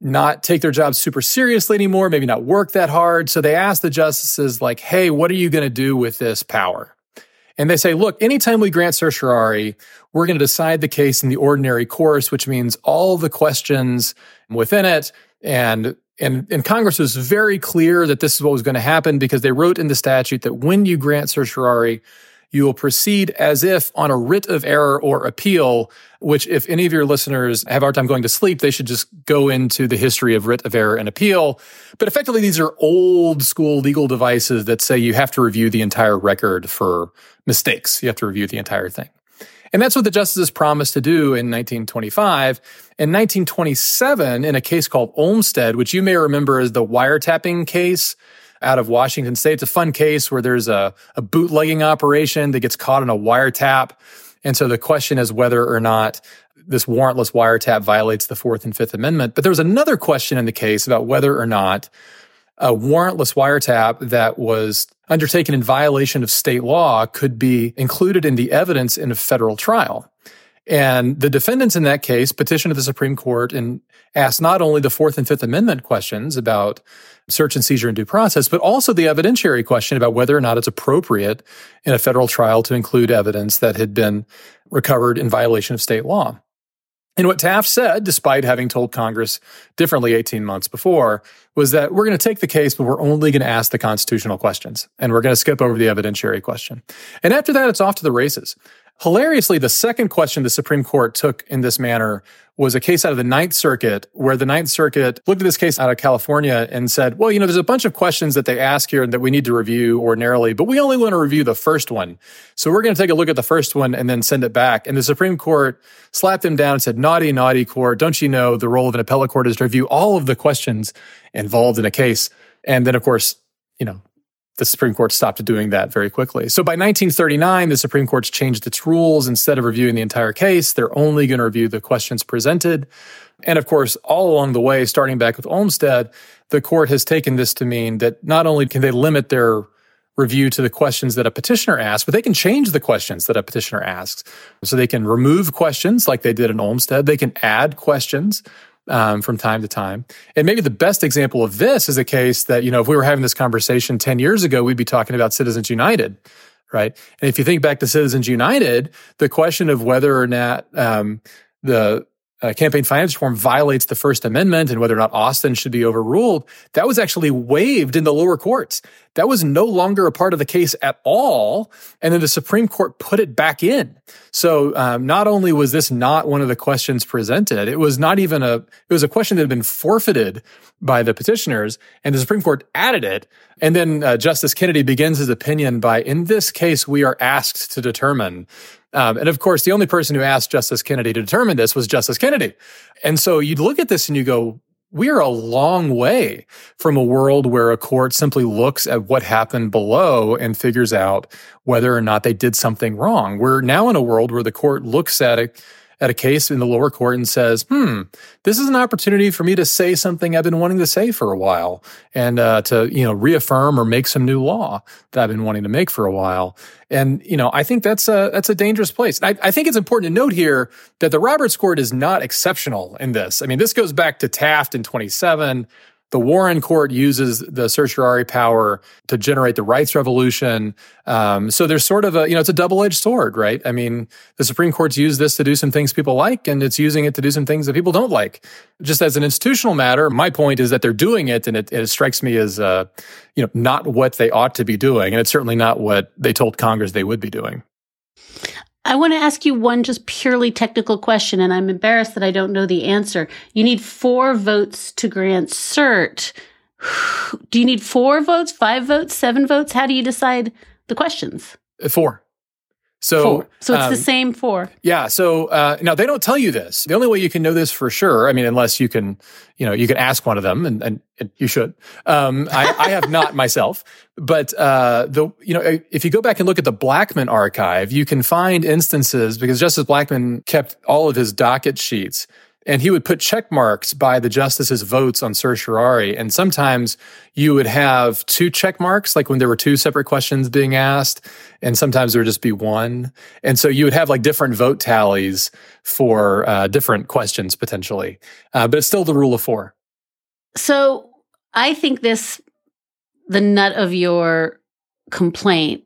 not take their jobs super seriously anymore, maybe not work that hard. So they ask the justices, like, hey, what are you going to do with this power? And they say, look, anytime we grant certiorari, we're going to decide the case in the ordinary course, which means all the questions within it. And, and, and Congress was very clear that this is what was going to happen because they wrote in the statute that when you grant certiorari, you will proceed as if on a writ of error or appeal, which if any of your listeners have a hard time going to sleep, they should just go into the history of writ of error and appeal. But effectively, these are old school legal devices that say you have to review the entire record for mistakes. You have to review the entire thing. And that's what the justices promised to do in 1925. In 1927, in a case called Olmstead, which you may remember as the wiretapping case, out of Washington State. It's a fun case where there's a, a bootlegging operation that gets caught in a wiretap. And so the question is whether or not this warrantless wiretap violates the Fourth and Fifth Amendment. But there was another question in the case about whether or not a warrantless wiretap that was undertaken in violation of state law could be included in the evidence in a federal trial. And the defendants in that case petitioned the Supreme Court and asked not only the Fourth and Fifth Amendment questions about search and seizure and due process, but also the evidentiary question about whether or not it's appropriate in a federal trial to include evidence that had been recovered in violation of state law. And what Taft said, despite having told Congress differently 18 months before, was that we're going to take the case, but we're only going to ask the constitutional questions and we're going to skip over the evidentiary question. And after that, it's off to the races. Hilariously, the second question the Supreme Court took in this manner was a case out of the Ninth Circuit, where the Ninth Circuit looked at this case out of California and said, well, you know, there's a bunch of questions that they ask here that we need to review ordinarily, but we only want to review the first one. So we're going to take a look at the first one and then send it back. And the Supreme Court slapped them down and said, naughty, naughty court. Don't you know the role of an appellate court is to review all of the questions involved in a case? And then, of course, you know, the Supreme Court stopped doing that very quickly. So by 1939, the Supreme Court's changed its rules. Instead of reviewing the entire case, they're only going to review the questions presented. And of course, all along the way, starting back with Olmstead, the court has taken this to mean that not only can they limit their review to the questions that a petitioner asks, but they can change the questions that a petitioner asks. So they can remove questions like they did in Olmstead. They can add questions um, from time to time. And maybe the best example of this is a case that, you know, if we were having this conversation 10 years ago, we'd be talking about Citizens United, right? And if you think back to Citizens United, the question of whether or not um, the uh, campaign finance reform violates the First Amendment and whether or not Austin should be overruled, that was actually waived in the lower courts. That was no longer a part of the case at all. And then the Supreme Court put it back in. So um, not only was this not one of the questions presented, it was not even a, it was a question that had been forfeited by the petitioners and the Supreme Court added it. And then uh, Justice Kennedy begins his opinion by, in this case, we are asked to determine um, and of course, the only person who asked Justice Kennedy to determine this was Justice Kennedy. And so you'd look at this and you go, we are a long way from a world where a court simply looks at what happened below and figures out whether or not they did something wrong. We're now in a world where the court looks at it at a case in the lower court and says, hmm, this is an opportunity for me to say something I've been wanting to say for a while and uh, to, you know, reaffirm or make some new law that I've been wanting to make for a while. And, you know, I think that's a, that's a dangerous place. I, I think it's important to note here that the Roberts Court is not exceptional in this. I mean, this goes back to Taft in 27. The Warren Court uses the certiorari power to generate the rights revolution. Um, so there's sort of a, you know, it's a double edged sword, right? I mean, the Supreme Court's used this to do some things people like, and it's using it to do some things that people don't like. Just as an institutional matter, my point is that they're doing it, and it, it strikes me as, uh, you know, not what they ought to be doing, and it's certainly not what they told Congress they would be doing. I want to ask you one just purely technical question, and I'm embarrassed that I don't know the answer. You need four votes to grant cert. do you need four votes, five votes, seven votes? How do you decide the questions? Four. So, four. so it's um, the same four. Yeah. So uh, now they don't tell you this. The only way you can know this for sure, I mean, unless you can, you know, you can ask one of them, and, and, and you should. Um, I, I, have not myself, but uh, the you know, if you go back and look at the Blackmun archive, you can find instances because Justice Blackmun kept all of his docket sheets and he would put check marks by the justices' votes on certiorari. And sometimes you would have two check marks, like when there were two separate questions being asked, and sometimes there would just be one. And so you would have like different vote tallies for uh, different questions potentially, uh, but it's still the rule of four. So I think this, the nut of your complaint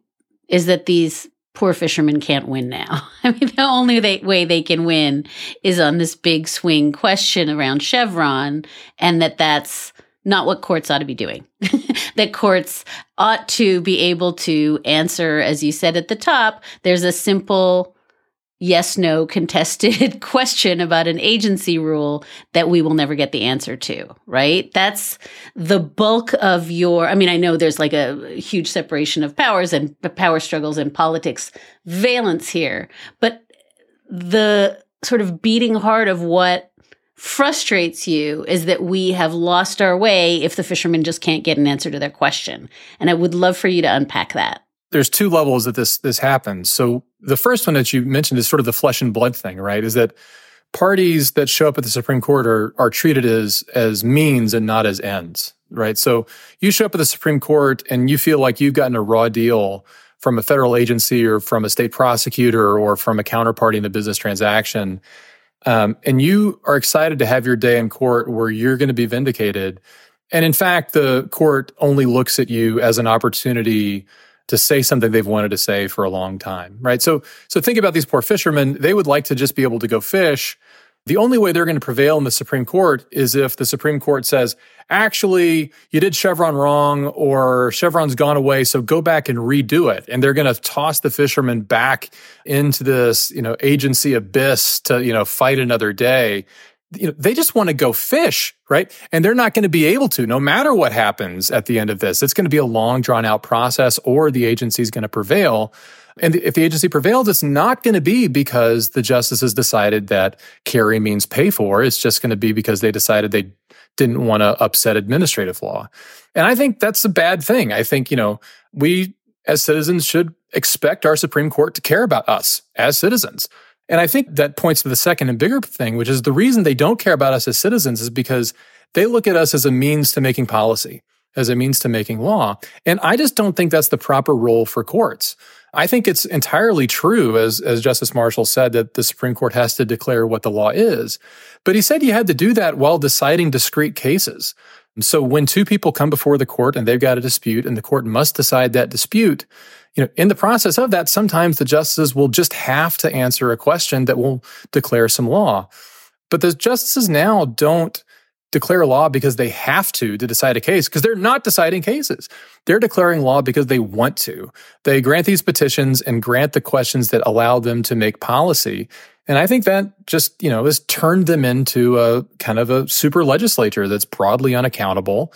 is that these poor fishermen can't win now. I mean, the only they, way they can win is on this big swing question around Chevron, and that that's not what courts ought to be doing. that courts ought to be able to answer, as you said at the top, there's a simple yes no contested question about an agency rule that we will never get the answer to, right? That's the bulk of your I mean I know there's like a huge separation of powers and power struggles and politics valence here, but the sort of beating heart of what frustrates you is that we have lost our way if the fishermen just can't get an answer to their question. And I would love for you to unpack that there's two levels that this this happens. So the first one that you mentioned is sort of the flesh and blood thing, right? Is that parties that show up at the Supreme Court are are treated as as means and not as ends, right? So you show up at the Supreme Court and you feel like you've gotten a raw deal from a federal agency or from a state prosecutor or from a counterparty in the business transaction. Um, and you are excited to have your day in court where you're going to be vindicated. And in fact, the court only looks at you as an opportunity to say something they've wanted to say for a long time, right? So, so think about these poor fishermen. They would like to just be able to go fish. The only way they're going to prevail in the Supreme Court is if the Supreme Court says, actually, you did Chevron wrong or Chevron's gone away. So go back and redo it. And they're going to toss the fishermen back into this, you know, agency abyss to, you know, fight another day you know, they just want to go fish, right? And they're not going to be able to, no matter what happens at the end of this. It's going to be a long, drawn out process, or the agency is going to prevail. And if the agency prevails, it's not going to be because the justices decided that carry means pay for. It's just going to be because they decided they didn't want to upset administrative law. And I think that's a bad thing. I think, you know, we as citizens should expect our Supreme Court to care about us as citizens. And I think that points to the second and bigger thing, which is the reason they don't care about us as citizens is because they look at us as a means to making policy, as a means to making law. And I just don't think that's the proper role for courts. I think it's entirely true, as, as Justice Marshall said, that the Supreme Court has to declare what the law is. But he said you had to do that while deciding discrete cases. So when two people come before the court and they've got a dispute and the court must decide that dispute, you know, in the process of that, sometimes the justices will just have to answer a question that will declare some law. But the justices now don't declare law because they have to to decide a case because they're not deciding cases. They're declaring law because they want to. They grant these petitions and grant the questions that allow them to make policy. And I think that just, you know, has turned them into a kind of a super legislature that's broadly unaccountable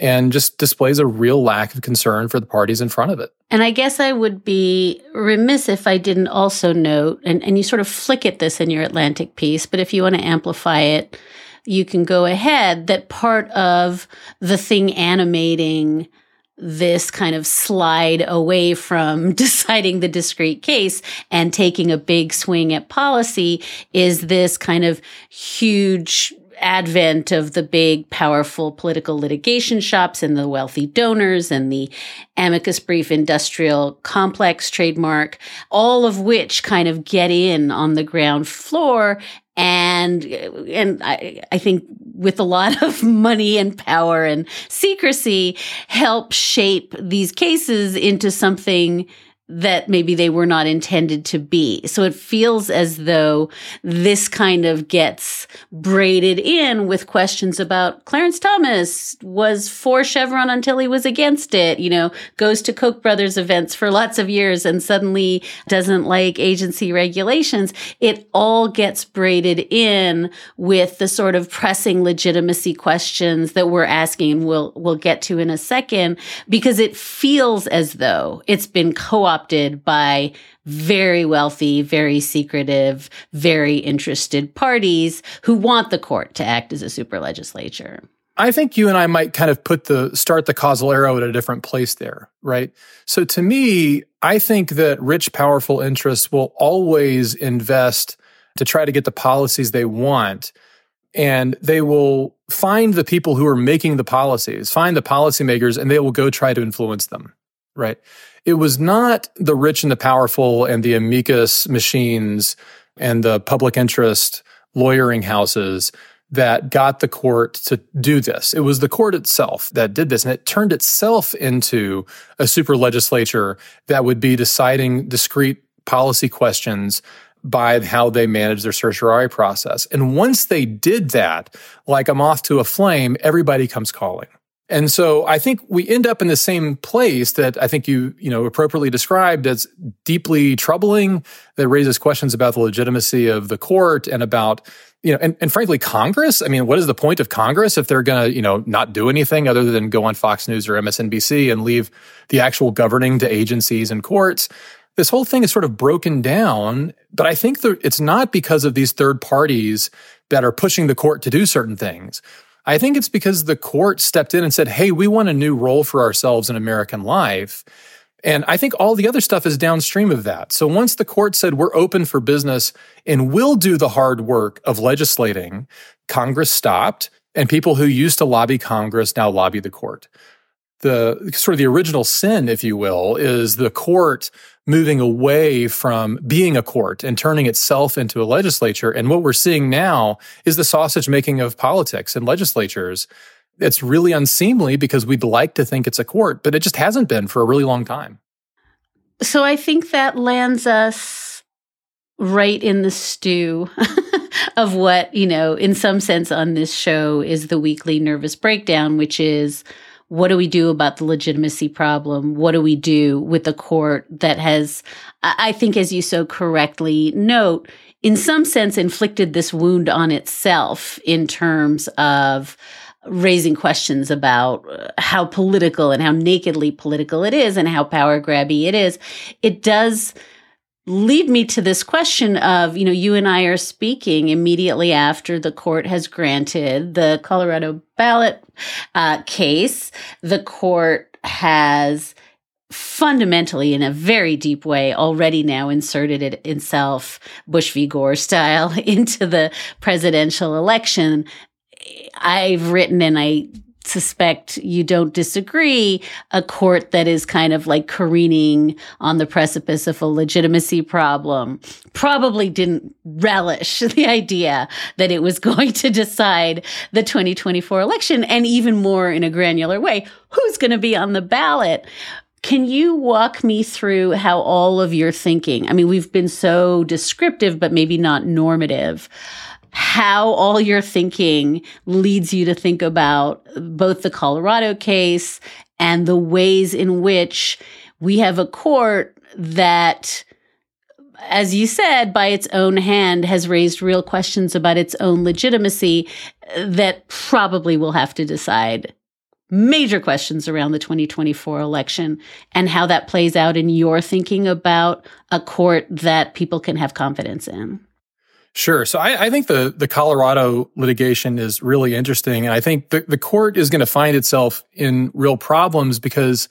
and just displays a real lack of concern for the parties in front of it. And I guess I would be remiss if I didn't also note, and, and you sort of flick at this in your Atlantic piece, but if you want to amplify it, you can go ahead that part of the thing animating this kind of slide away from deciding the discrete case and taking a big swing at policy is this kind of huge advent of the big, powerful political litigation shops and the wealthy donors and the amicus brief industrial complex trademark, all of which kind of get in on the ground floor. And and I, I think with a lot of money and power and secrecy help shape these cases into something that maybe they were not intended to be. So it feels as though this kind of gets braided in with questions about Clarence Thomas was for Chevron until he was against it, you know, goes to Koch brothers events for lots of years and suddenly doesn't like agency regulations. It all gets braided in with the sort of pressing legitimacy questions that we're asking we'll, we'll get to in a second because it feels as though it's been co-opted adopted by very wealthy, very secretive, very interested parties who want the court to act as a super legislature. I think you and I might kind of put the start the causal arrow at a different place there, right? So to me, I think that rich, powerful interests will always invest to try to get the policies they want. And they will find the people who are making the policies, find the policymakers, and they will go try to influence them, right? It was not the rich and the powerful and the amicus machines and the public interest lawyering houses that got the court to do this. It was the court itself that did this, and it turned itself into a super legislature that would be deciding discrete policy questions by how they manage their certiorari process. And once they did that, like a moth to a flame, everybody comes calling. And so I think we end up in the same place that I think you, you know, appropriately described as deeply troubling that raises questions about the legitimacy of the court and about, you know, and, and frankly, Congress. I mean, what is the point of Congress if they're going to, you know, not do anything other than go on Fox News or MSNBC and leave the actual governing to agencies and courts? This whole thing is sort of broken down, but I think that it's not because of these third parties that are pushing the court to do certain things. I think it's because the court stepped in and said, hey, we want a new role for ourselves in American life. And I think all the other stuff is downstream of that. So once the court said we're open for business and will do the hard work of legislating, Congress stopped and people who used to lobby Congress now lobby the court. The sort of the original sin, if you will, is the court moving away from being a court and turning itself into a legislature. And what we're seeing now is the sausage making of politics and legislatures. It's really unseemly because we'd like to think it's a court, but it just hasn't been for a really long time. So I think that lands us right in the stew of what, you know, in some sense on this show is the weekly nervous breakdown, which is what do we do about the legitimacy problem? What do we do with the court that has, I think, as you so correctly note, in some sense inflicted this wound on itself in terms of raising questions about uh, how political and how nakedly political it is and how power grabby it is. It does lead me to this question of, you know, you and I are speaking immediately after the court has granted the Colorado ballot uh, case. The court has fundamentally in a very deep way already now inserted it itself bush v gore style into the presidential election i've written and i suspect you don't disagree, a court that is kind of like careening on the precipice of a legitimacy problem probably didn't relish the idea that it was going to decide the 2024 election and even more in a granular way, who's going to be on the ballot. Can you walk me through how all of your thinking? I mean, we've been so descriptive, but maybe not normative how all your thinking leads you to think about both the Colorado case and the ways in which we have a court that as you said, by its own hand, has raised real questions about its own legitimacy uh, that probably will have to decide major questions around the 2024 election and how that plays out in your thinking about a court that people can have confidence in. Sure. So I, I, think the, the Colorado litigation is really interesting. And I think the, the court is going to find itself in real problems because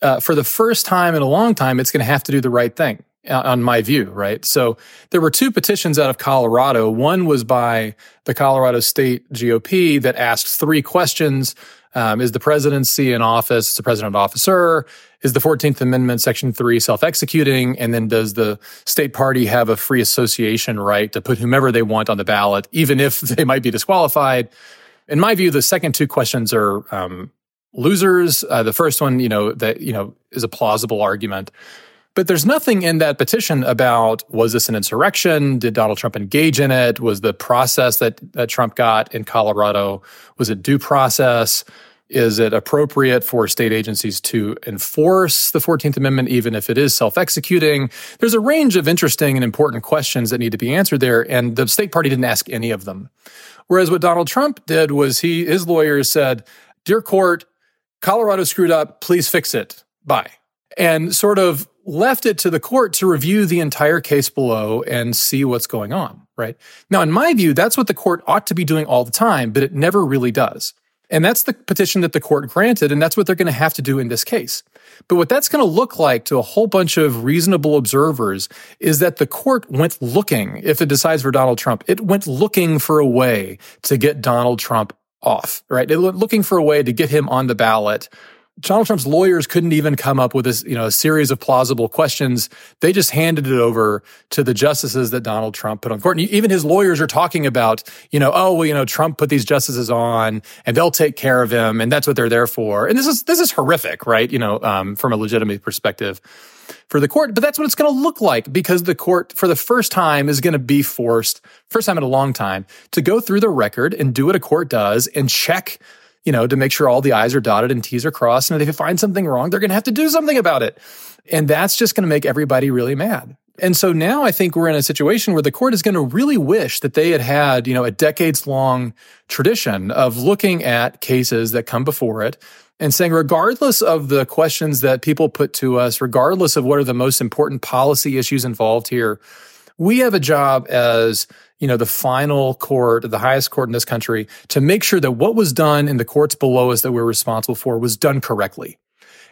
uh, for the first time in a long time, it's going to have to do the right thing, uh, on my view, right? So there were two petitions out of Colorado. One was by the Colorado State GOP that asked three questions. Um, is the presidency in office? Is the president officer? Is the 14th Amendment, Section 3 self executing? And then does the state party have a free association right to put whomever they want on the ballot, even if they might be disqualified? In my view, the second two questions are um, losers. Uh, the first one, you know, that, you know, is a plausible argument. But there's nothing in that petition about was this an insurrection? Did Donald Trump engage in it? Was the process that, that Trump got in Colorado was it due process? Is it appropriate for state agencies to enforce the 14th Amendment, even if it is self executing? There's a range of interesting and important questions that need to be answered there, and the state party didn't ask any of them. Whereas what Donald Trump did was he, his lawyers said, Dear court, Colorado screwed up, please fix it. Bye. And sort of left it to the court to review the entire case below and see what's going on, right? Now, in my view, that's what the court ought to be doing all the time, but it never really does. And that's the petition that the court granted, and that's what they're going to have to do in this case. But what that's going to look like to a whole bunch of reasonable observers is that the court went looking, if it decides for Donald Trump, it went looking for a way to get Donald Trump off, right? It went looking for a way to get him on the ballot Donald Trump's lawyers couldn't even come up with this, you know, a series of plausible questions. They just handed it over to the justices that Donald Trump put on court. And even his lawyers are talking about, you know, oh, well, you know, Trump put these justices on and they'll take care of him. And that's what they're there for. And this is, this is horrific, right? You know, um, from a legitimate perspective for the court. But that's what it's going to look like because the court, for the first time, is going to be forced, first time in a long time, to go through the record and do what a court does and check you know, to make sure all the I's are dotted and T's are crossed. And if they find something wrong, they're going to have to do something about it. And that's just going to make everybody really mad. And so now I think we're in a situation where the court is going to really wish that they had had, you know, a decades long tradition of looking at cases that come before it and saying, regardless of the questions that people put to us, regardless of what are the most important policy issues involved here, we have a job as you know, the final court, the highest court in this country, to make sure that what was done in the courts below us that we're responsible for was done correctly.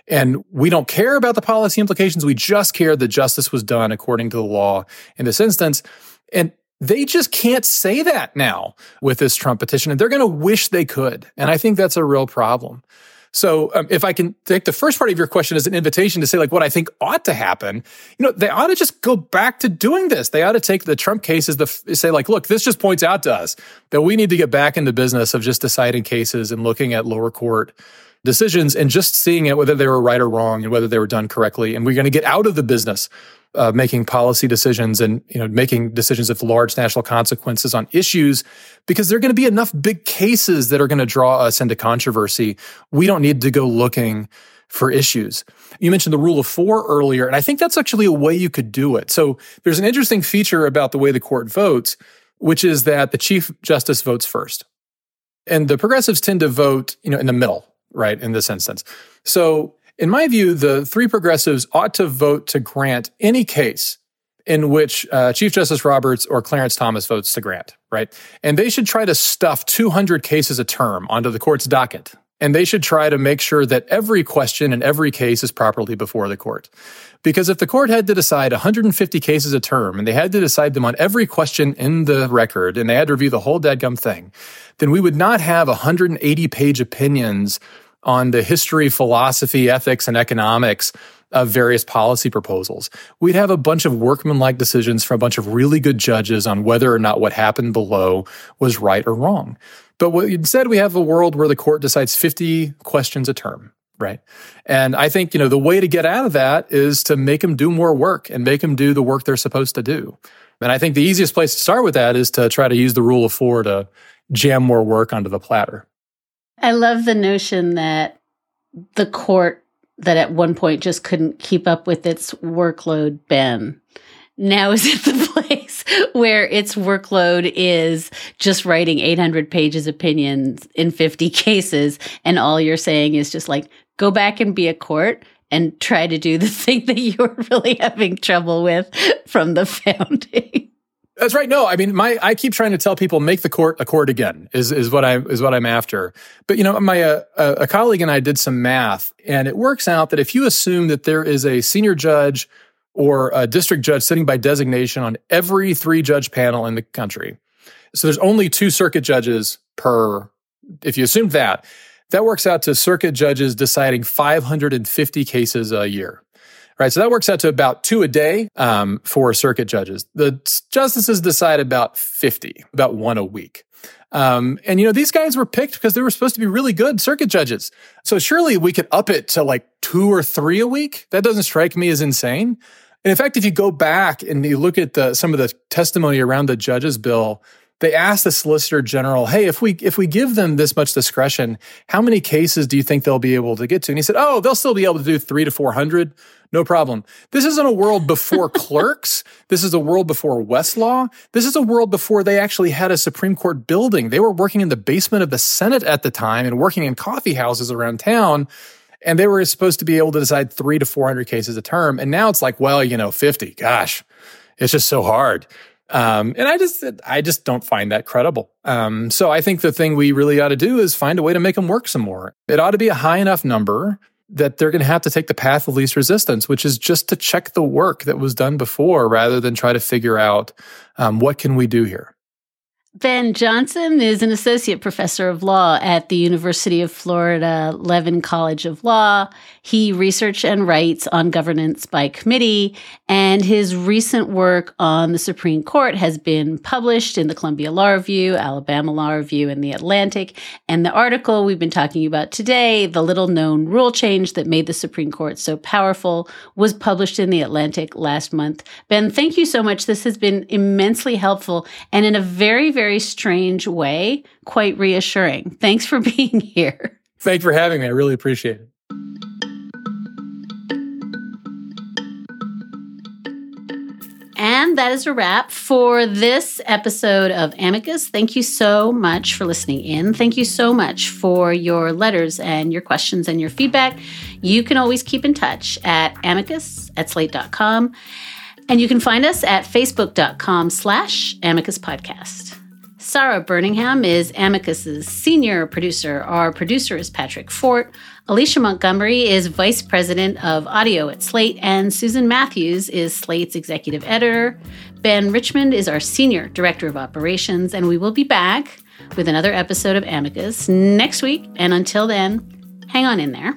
And we don't care about the policy implications. We just care that justice was done according to the law in this instance. And they just can't say that now with this Trump petition. And they're going to wish they could. And I think that's a real problem. So um, if I can take the first part of your question as an invitation to say like what I think ought to happen, you know, they ought to just go back to doing this. They ought to take the Trump case as the say like, look, this just points out to us that we need to get back in the business of just deciding cases and looking at lower court decisions and just seeing it whether they were right or wrong and whether they were done correctly. And we're going to get out of the business uh, making policy decisions and you know making decisions of large national consequences on issues because there are going to be enough big cases that are going to draw us into controversy. We don't need to go looking for issues. You mentioned the rule of four earlier, and I think that's actually a way you could do it. So there's an interesting feature about the way the court votes, which is that the chief justice votes first. And the progressives tend to vote, you know, in the middle, right? In this instance. So in my view, the three progressives ought to vote to grant any case in which uh, Chief Justice Roberts or Clarence Thomas votes to grant, right? And they should try to stuff 200 cases a term onto the court's docket. And they should try to make sure that every question and every case is properly before the court. Because if the court had to decide 150 cases a term and they had to decide them on every question in the record and they had to review the whole dadgum thing, then we would not have 180 page opinions on the history, philosophy, ethics, and economics of various policy proposals. We'd have a bunch of workmanlike decisions from a bunch of really good judges on whether or not what happened below was right or wrong. But instead, we have a world where the court decides 50 questions a term, right? And I think, you know, the way to get out of that is to make them do more work and make them do the work they're supposed to do. And I think the easiest place to start with that is to try to use the rule of four to jam more work onto the platter. I love the notion that the court that at one point just couldn't keep up with its workload, Ben, now is at the place where its workload is just writing 800 pages opinions in 50 cases. And all you're saying is just like, go back and be a court and try to do the thing that you were really having trouble with from the founding. That's right. No, I mean, my I keep trying to tell people make the court a court again is is what I is what I'm after. But you know, my uh, a colleague and I did some math, and it works out that if you assume that there is a senior judge or a district judge sitting by designation on every three judge panel in the country, so there's only two circuit judges per. If you assume that, that works out to circuit judges deciding 550 cases a year right? So that works out to about two a day um, for circuit judges. The justices decide about 50, about one a week. Um, and you know, these guys were picked because they were supposed to be really good circuit judges. So surely we could up it to like two or three a week. That doesn't strike me as insane. And in fact, if you go back and you look at the, some of the testimony around the judges bill, they asked the solicitor general, "Hey, if we if we give them this much discretion, how many cases do you think they'll be able to get to?" And he said, "Oh, they'll still be able to do 3 to 400. No problem. This isn't a world before clerks. This is a world before Westlaw. This is a world before they actually had a Supreme Court building. They were working in the basement of the Senate at the time and working in coffee houses around town. And they were supposed to be able to decide three to 400 cases a term. And now it's like, well, you know, 50. Gosh, it's just so hard. Um, and I just, I just don't find that credible. Um, so I think the thing we really ought to do is find a way to make them work some more. It ought to be a high enough number that they're going to have to take the path of least resistance, which is just to check the work that was done before rather than try to figure out um, what can we do here. Ben Johnson is an associate professor of law at the University of Florida Levin College of Law. He researches and writes on governance by committee, and his recent work on the Supreme Court has been published in the Columbia Law Review, Alabama Law Review, and the Atlantic. And the article we've been talking about today, The Little Known Rule Change That Made the Supreme Court So Powerful, was published in the Atlantic last month. Ben, thank you so much. This has been immensely helpful and in a very, very strange way, quite reassuring. Thanks for being here. Thanks for having me. I really appreciate it. And that is a wrap for this episode of Amicus. Thank you so much for listening in. Thank you so much for your letters and your questions and your feedback. You can always keep in touch at amicus at slate.com. And you can find us at facebook.com slash amicus podcast. Sarah Burningham is Amicus's senior producer. Our producer is Patrick Fort. Alicia Montgomery is vice president of audio at Slate, and Susan Matthews is Slate's executive editor. Ben Richmond is our senior director of operations, and we will be back with another episode of Amicus next week. And until then, hang on in there.